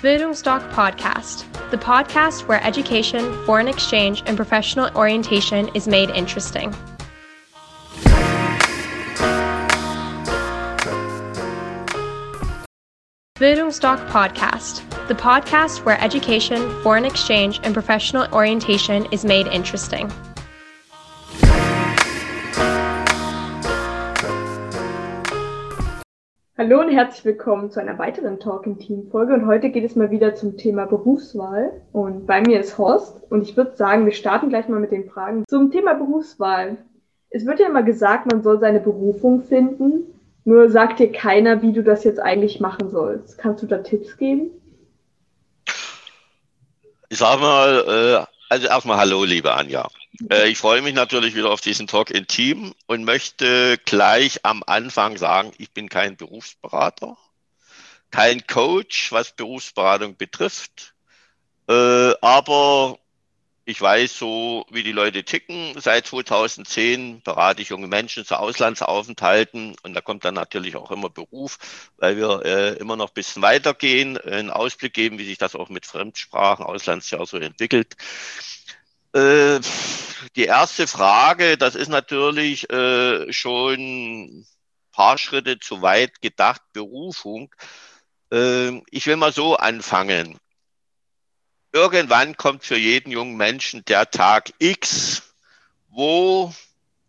Bildungsdoc Podcast, the podcast where education, foreign exchange, and professional orientation is made interesting. Bildungsdoc Podcast, the podcast where education, foreign exchange, and professional orientation is made interesting. Hallo und herzlich willkommen zu einer weiteren Talk im Team Folge und heute geht es mal wieder zum Thema Berufswahl und bei mir ist Horst und ich würde sagen, wir starten gleich mal mit den Fragen zum Thema Berufswahl. Es wird ja immer gesagt, man soll seine Berufung finden, nur sagt dir keiner, wie du das jetzt eigentlich machen sollst. Kannst du da Tipps geben? Ich sag mal, äh, also erstmal Hallo, liebe Anja. Äh, ich freue mich natürlich wieder auf diesen Talk in Team und möchte gleich am Anfang sagen, ich bin kein Berufsberater, kein Coach, was Berufsberatung betrifft, äh, aber ich weiß so, wie die Leute ticken. Seit 2010 berate ich junge Menschen zu Auslandsaufenthalten und da kommt dann natürlich auch immer Beruf, weil wir äh, immer noch ein bisschen weitergehen, einen Ausblick geben, wie sich das auch mit Fremdsprachen, Auslandsjahr so entwickelt. Äh, die erste Frage, das ist natürlich äh, schon ein paar Schritte zu weit gedacht, Berufung. Äh, ich will mal so anfangen. Irgendwann kommt für jeden jungen Menschen der Tag X, wo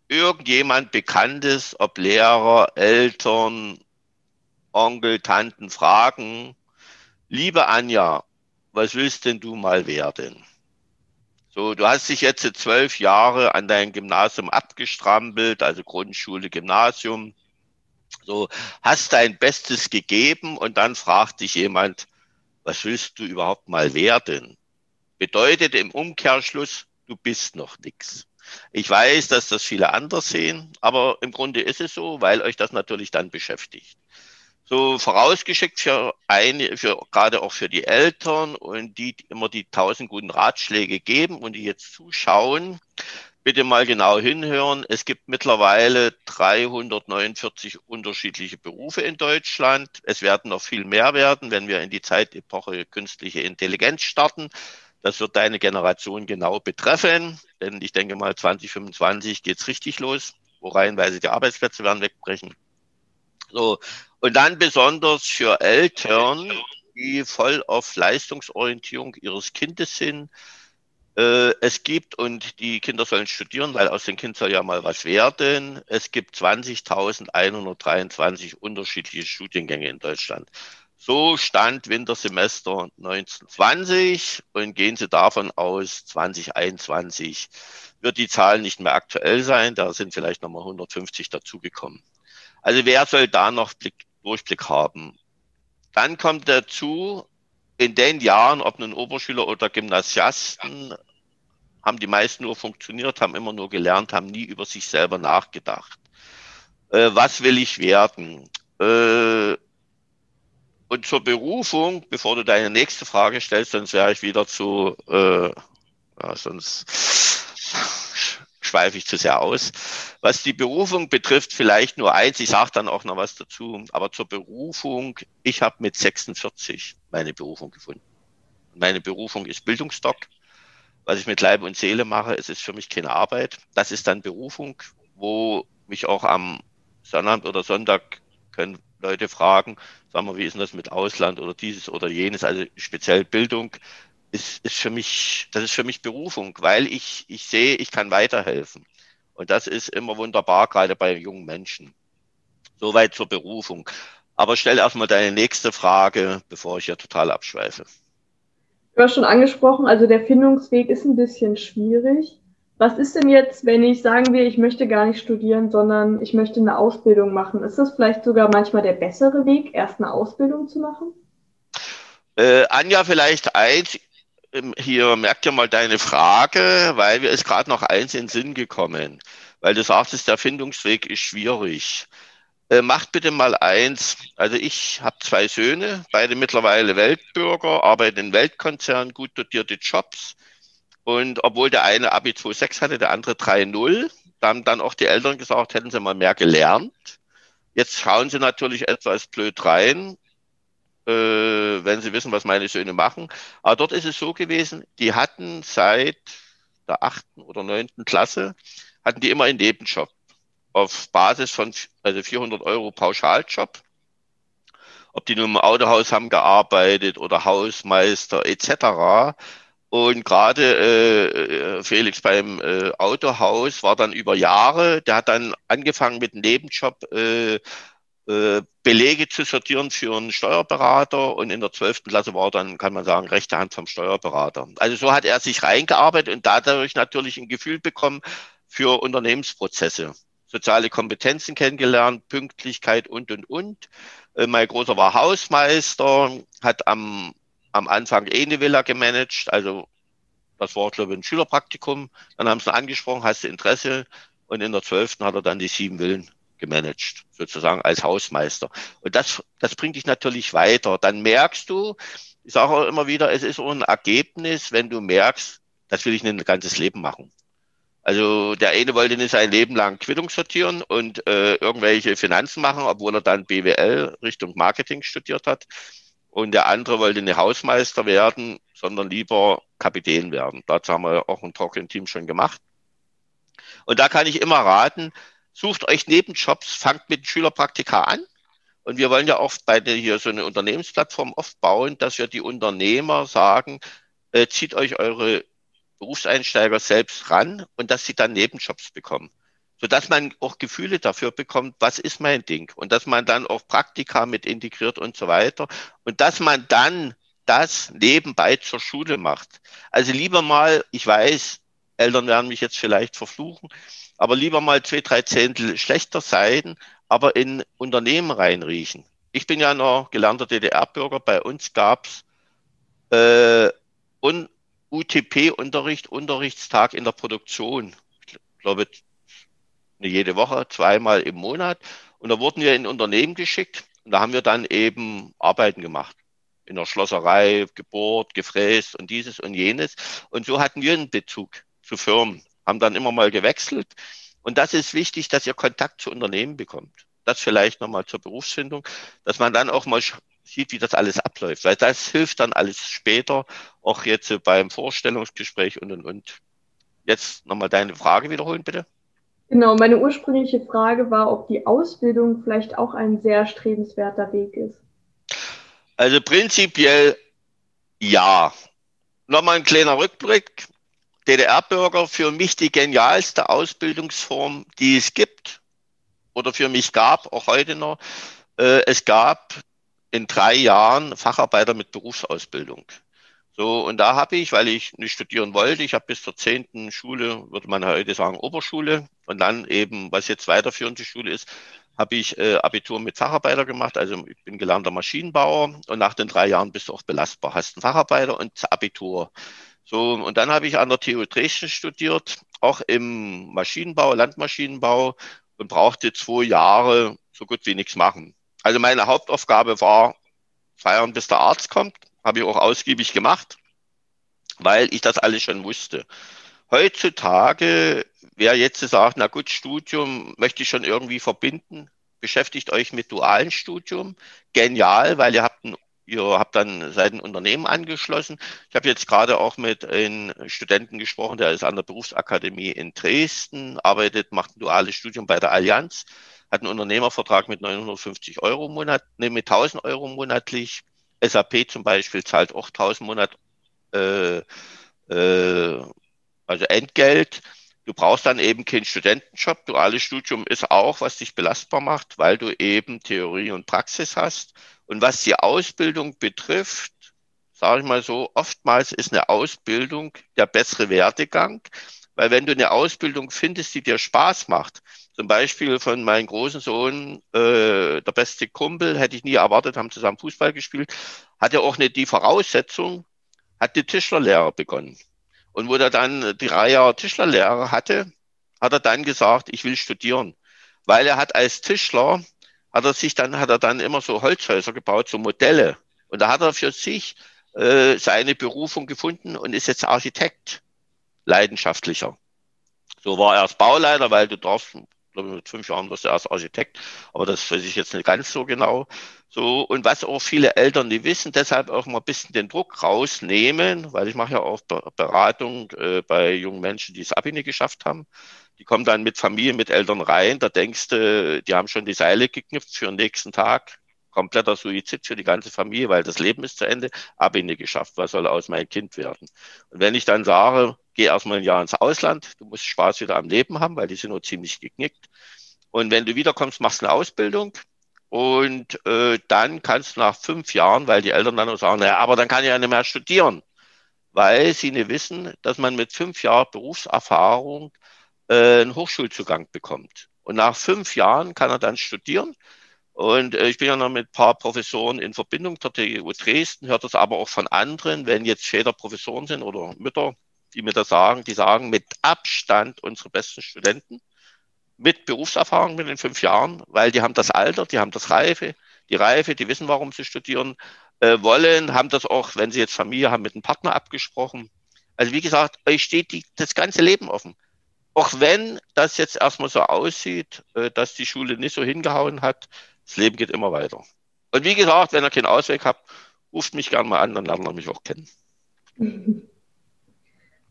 irgendjemand Bekanntes, ob Lehrer, Eltern, Onkel, Tanten fragen, liebe Anja, was willst denn du mal werden? So, du hast dich jetzt zwölf Jahre an dein Gymnasium abgestrampelt, also Grundschule, Gymnasium. So, hast dein Bestes gegeben und dann fragt dich jemand, was willst du überhaupt mal werden? Bedeutet im Umkehrschluss, du bist noch nix. Ich weiß, dass das viele anders sehen, aber im Grunde ist es so, weil euch das natürlich dann beschäftigt so vorausgeschickt für eine, für gerade auch für die Eltern und die immer die tausend guten Ratschläge geben und die jetzt zuschauen, bitte mal genau hinhören. Es gibt mittlerweile 349 unterschiedliche Berufe in Deutschland. Es werden noch viel mehr werden, wenn wir in die Zeitepoche künstliche Intelligenz starten. Das wird deine Generation genau betreffen, denn ich denke mal 2025 geht's richtig los, wo reihenweise die Arbeitsplätze werden wegbrechen. So, und dann besonders für Eltern, die voll auf Leistungsorientierung ihres Kindes sind. Äh, es gibt, und die Kinder sollen studieren, weil aus dem Kind soll ja mal was werden. Es gibt 20.123 unterschiedliche Studiengänge in Deutschland. So stand Wintersemester 1920 und gehen Sie davon aus, 2021 wird die Zahl nicht mehr aktuell sein. Da sind vielleicht nochmal 150 dazugekommen. Also wer soll da noch Blick, Durchblick haben. Dann kommt dazu, in den Jahren, ob nun Oberschüler oder Gymnasiasten, haben die meisten nur funktioniert, haben immer nur gelernt, haben nie über sich selber nachgedacht. Äh, was will ich werden? Äh, und zur Berufung, bevor du deine nächste Frage stellst, sonst wäre ich wieder zu, äh, ja, sonst schweife ich zu sehr aus. Was die Berufung betrifft, vielleicht nur eins, ich sage dann auch noch was dazu, aber zur Berufung, ich habe mit 46 meine Berufung gefunden. Meine Berufung ist Bildungsdoc. Was ich mit Leib und Seele mache, es ist für mich keine Arbeit. Das ist dann Berufung, wo mich auch am Sonnabend oder Sonntag können Leute fragen, sagen wir, wie ist denn das mit Ausland oder dieses oder jenes, also speziell Bildung ist, ist für mich, das ist für mich Berufung, weil ich, ich sehe, ich kann weiterhelfen. Und das ist immer wunderbar, gerade bei jungen Menschen. Soweit zur Berufung. Aber stell erstmal deine nächste Frage, bevor ich hier total abschweife. Du hast schon angesprochen, also der Findungsweg ist ein bisschen schwierig. Was ist denn jetzt, wenn ich sagen will, ich möchte gar nicht studieren, sondern ich möchte eine Ausbildung machen? Ist das vielleicht sogar manchmal der bessere Weg, erst eine Ausbildung zu machen? Äh, Anja, vielleicht eins. Ähm, hier merkt ihr mal deine Frage, weil mir ist gerade noch eins in den Sinn gekommen, weil du sagtest, der Findungsweg ist schwierig. Äh, macht bitte mal eins. Also ich habe zwei Söhne, beide mittlerweile Weltbürger, arbeiten in Weltkonzernen, gut dotierte Jobs. Und obwohl der eine Abi 2,6 hatte, der andere 3,0, da haben dann auch die Eltern gesagt, hätten sie mal mehr gelernt. Jetzt schauen sie natürlich etwas blöd rein äh, wenn Sie wissen, was meine Söhne machen. Aber dort ist es so gewesen, die hatten seit der achten oder neunten Klasse, hatten die immer einen Nebenjob auf Basis von also 400 Euro Pauschaljob. Ob die nun im Autohaus haben gearbeitet oder Hausmeister etc. Und gerade äh, Felix beim äh, Autohaus war dann über Jahre, der hat dann angefangen mit einem Nebenjob äh, äh, Belege zu sortieren für einen Steuerberater und in der zwölften Klasse war dann, kann man sagen, rechte Hand vom Steuerberater. Also so hat er sich reingearbeitet und dadurch natürlich ein Gefühl bekommen für Unternehmensprozesse. Soziale Kompetenzen kennengelernt, Pünktlichkeit und, und, und. Äh, mein Großer war Hausmeister, hat am, am Anfang eine Villa gemanagt, also das war, glaube ich, ein Schülerpraktikum. Dann haben sie ihn angesprochen, hast du Interesse? Und in der zwölften hat er dann die sieben Villen gemanagt, sozusagen als Hausmeister. Und das, das bringt dich natürlich weiter. Dann merkst du, ich sage auch immer wieder, es ist auch ein Ergebnis, wenn du merkst, das will ich ein ganzes Leben machen. Also der eine wollte nicht sein Leben lang Quittung sortieren und äh, irgendwelche Finanzen machen, obwohl er dann BWL Richtung Marketing studiert hat. Und der andere wollte nicht Hausmeister werden, sondern lieber Kapitän werden. Dazu haben wir auch ein Talking-Team schon gemacht. Und da kann ich immer raten, sucht euch Nebenjobs, fangt mit Schülerpraktika an. Und wir wollen ja oft bei der, hier so eine Unternehmensplattform oft bauen, dass wir die Unternehmer sagen, äh, zieht euch eure Berufseinsteiger selbst ran und dass sie dann Nebenjobs bekommen. Sodass man auch Gefühle dafür bekommt, was ist mein Ding? Und dass man dann auch Praktika mit integriert und so weiter. Und dass man dann das nebenbei zur Schule macht. Also lieber mal, ich weiß, Eltern werden mich jetzt vielleicht verfluchen, aber lieber mal zwei, drei Zehntel schlechter sein, aber in Unternehmen reinriechen. Ich bin ja noch gelernter DDR-Bürger. Bei uns gab's äh, un UTP-Unterricht, Unterrichtstag in der Produktion. Ich glaube, jede Woche, zweimal im Monat. Und da wurden wir in Unternehmen geschickt und da haben wir dann eben Arbeiten gemacht. In der Schlosserei, gebohrt, gefräst und dieses und jenes. Und so hatten wir einen Bezug zu Firmen, haben dann immer mal gewechselt. Und das ist wichtig, dass ihr Kontakt zu Unternehmen bekommt. Das vielleicht nochmal zur Berufsfindung, dass man dann auch mal sieht, wie das alles abläuft, weil das hilft dann alles später, auch jetzt beim Vorstellungsgespräch und und und. Jetzt nochmal deine Frage wiederholen, bitte. Genau, meine ursprüngliche Frage war, ob die Ausbildung vielleicht auch ein sehr strebenswerter Weg ist. Also prinzipiell ja. Nochmal ein kleiner Rückblick. DDR-Bürger für mich die genialste Ausbildungsform, die es gibt oder für mich gab, auch heute noch. Äh, es gab in drei Jahren Facharbeiter mit Berufsausbildung. So, und da habe ich, weil ich nicht studieren wollte, ich habe bis zur zehnten Schule, würde man heute sagen, Oberschule, und dann eben, was jetzt weiterführende Schule ist, habe ich äh, Abitur mit Facharbeiter gemacht. Also ich bin gelernter Maschinenbauer und nach den drei Jahren bist du auch belastbar. Hast einen Facharbeiter und Abitur. So, und dann habe ich an der TU Dresden studiert, auch im Maschinenbau, Landmaschinenbau und brauchte zwei Jahre so gut wie nichts machen. Also meine Hauptaufgabe war feiern, bis der Arzt kommt. Habe ich auch ausgiebig gemacht, weil ich das alles schon wusste. Heutzutage, wer jetzt sagt, na gut, Studium möchte ich schon irgendwie verbinden, beschäftigt euch mit dualen Studium. Genial, weil ihr habt ein ihr habt dann seid ein Unternehmen angeschlossen. Ich habe jetzt gerade auch mit einem Studenten gesprochen, der ist an der Berufsakademie in Dresden, arbeitet, macht ein duales Studium bei der Allianz hat einen Unternehmervertrag mit 950 Euro im Monat, ne, mit 1000 Euro monatlich. SAP zum Beispiel zahlt auch 1000 Monat, äh, äh, also Entgelt. Du brauchst dann eben keinen Studentenjob. Duales Studium ist auch, was dich belastbar macht, weil du eben Theorie und Praxis hast. Und was die Ausbildung betrifft, sage ich mal so, oftmals ist eine Ausbildung der bessere Werdegang, weil wenn du eine Ausbildung findest, die dir Spaß macht, zum Beispiel von meinem großen Sohn, äh, der beste Kumpel, hätte ich nie erwartet, haben zusammen Fußball gespielt, hatte auch nicht die Voraussetzung, hat die Tischlerlehre begonnen. Und wo er dann drei Jahre Tischlerlehre hatte, hat er dann gesagt, ich will studieren. Weil er hat als Tischler, hat er sich dann, hat er dann immer so Holzhäuser gebaut, so Modelle. Und da hat er für sich äh, seine Berufung gefunden und ist jetzt Architekt, leidenschaftlicher. So war er als Bauleiter, weil du darfst glaube mit fünf Jahren wirst du erst Architekt, aber das weiß ich jetzt nicht ganz so genau. So, und was auch viele Eltern nicht wissen, deshalb auch mal ein bisschen den Druck rausnehmen, weil ich mache ja auch Beratung äh, bei jungen Menschen, die das Abi nicht geschafft haben. Die kommen dann mit Familie, mit Eltern rein, da denkst du, die haben schon die Seile geknüpft für den nächsten Tag. Kompletter Suizid für die ganze Familie, weil das Leben ist zu Ende, Abi nicht geschafft, was soll aus meinem Kind werden? Und wenn ich dann sage, geh erstmal ein Jahr ins Ausland, du musst Spaß wieder am Leben haben, weil die sind nur ziemlich geknickt. Und wenn du wiederkommst, machst du eine Ausbildung, und äh, dann kannst du nach fünf Jahren, weil die Eltern dann noch sagen, naja, aber dann kann ich ja nicht mehr studieren, weil sie nicht wissen, dass man mit fünf Jahren Berufserfahrung äh, einen Hochschulzugang bekommt. Und nach fünf Jahren kann er dann studieren. Und äh, ich bin ja noch mit ein paar Professoren in Verbindung der TU Dresden, hört das aber auch von anderen, wenn jetzt Väter Professoren sind oder Mütter, die mir das sagen, die sagen mit Abstand unsere besten Studenten mit Berufserfahrung mit den fünf Jahren, weil die haben das Alter, die haben das Reife, die Reife, die wissen, warum sie studieren äh, wollen, haben das auch, wenn sie jetzt Familie haben, mit einem Partner abgesprochen. Also wie gesagt, euch steht die, das ganze Leben offen. Auch wenn das jetzt erstmal so aussieht, äh, dass die Schule nicht so hingehauen hat, das Leben geht immer weiter. Und wie gesagt, wenn ihr keinen Ausweg habt, ruft mich gerne mal an, dann lernt ihr mich auch kennen.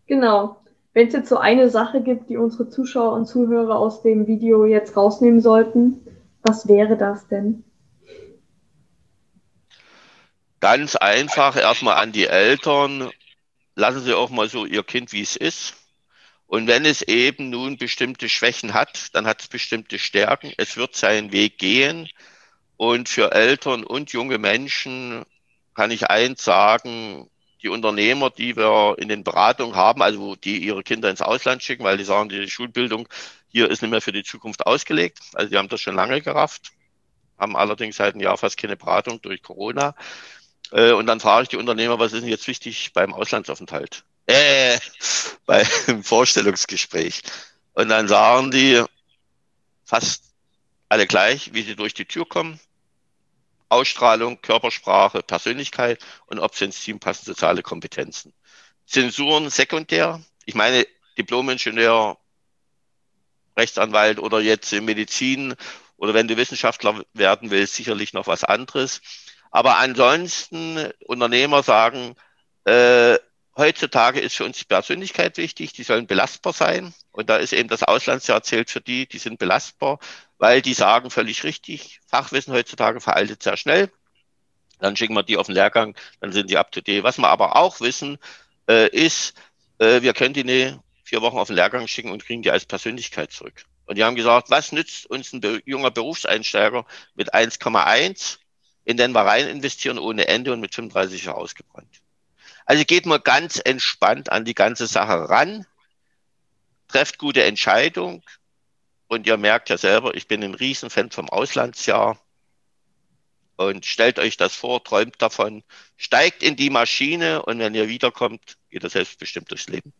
Genau. Wenn es jetzt so eine Sache gibt, die unsere Zuschauer und Zuhörer aus dem Video jetzt rausnehmen sollten, was wäre das denn? Ganz einfach erstmal an die Eltern. Lassen Sie auch mal so Ihr Kind, wie es ist. Und wenn es eben nun bestimmte Schwächen hat, dann hat es bestimmte Stärken. Es wird seinen Weg gehen. Und für Eltern und junge Menschen kann ich eins sagen, die Unternehmer, die wir in den Beratungen haben, also die ihre Kinder ins Ausland schicken, weil die sagen, die Schulbildung hier ist nicht mehr für die Zukunft ausgelegt. Also die haben das schon lange gerafft, haben allerdings seit einem Jahr fast keine Beratung durch Corona. Äh, und dann frage ich die Unternehmer, was ist denn jetzt wichtig beim Auslandsaufenthalt? Äh, beim Vorstellungsgespräch. Und dann sagen die fast alle gleich, wie sie durch die Tür kommen, Ausstrahlung, Körpersprache, Persönlichkeit und ob sie ins Team passen, soziale Kompetenzen. Zensuren sekundär. Ich meine, Diplom-Ingenieur, Rechtsanwalt oder jetzt in Medizin oder wenn du Wissenschaftler werden willst, sicherlich noch was anderes. Aber ansonsten Unternehmer sagen, äh, heutzutage ist für uns die Persönlichkeit wichtig, die sollen belastbar sein. Und da ist eben das Auslandsjahr zählt für die, die sind belastbar weil die sagen völlig richtig, Fachwissen heutzutage veraltet sehr schnell. Dann schicken wir die auf den Lehrgang, dann sind die up to date. Was wir aber auch wissen, äh, ist, äh, wir können die ne vier Wochen auf den Lehrgang schicken und kriegen die als Persönlichkeit zurück. Und die haben gesagt, was nützt uns ein junger Berufseinsteiger mit 1,1, in den wir rein investieren ohne Ende und mit 35 Jahren ausgebrannt. Also geht mal ganz entspannt an die ganze Sache ran, trefft gute Entscheidung, und ihr merkt ja selber, ich bin ein Riesenfan vom Auslandsjahr. Und stellt euch das vor, träumt davon, steigt in die Maschine und wenn ihr wiederkommt, geht ihr selbstbestimmt durchs Leben.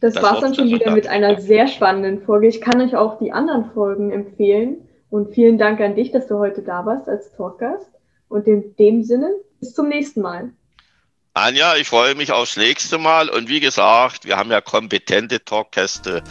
Das, das war's dann schon wieder mit einer sehr spannenden Folge. Ich kann euch auch die anderen Folgen empfehlen. Und vielen Dank an dich, dass du heute da warst als Talkgast. Und in dem Sinne, bis zum nächsten Mal. Anja, ich freue mich aufs nächste Mal. Und wie gesagt, wir haben ja kompetente Talkgäste